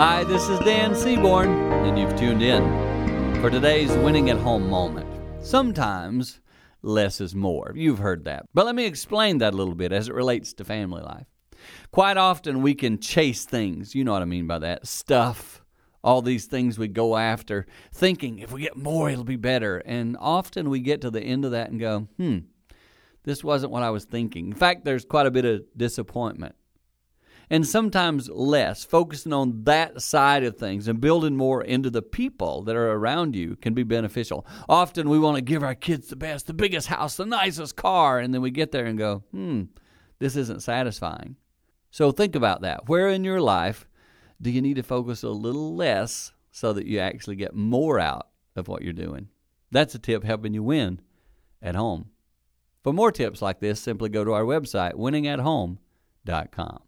Hi, this is Dan Seaborn, and you've tuned in for today's winning at home moment. Sometimes less is more. You've heard that. But let me explain that a little bit as it relates to family life. Quite often we can chase things, you know what I mean by that stuff, all these things we go after, thinking if we get more, it'll be better. And often we get to the end of that and go, hmm, this wasn't what I was thinking. In fact, there's quite a bit of disappointment and sometimes less. Focusing on that side of things and building more into the people that are around you can be beneficial. Often we want to give our kids the best, the biggest house, the nicest car, and then we get there and go, hmm, this isn't satisfying. So think about that. Where in your life do you need to focus a little less so that you actually get more out of what you're doing? That's a tip helping you win at home. For more tips like this, simply go to our website, winningathome.com.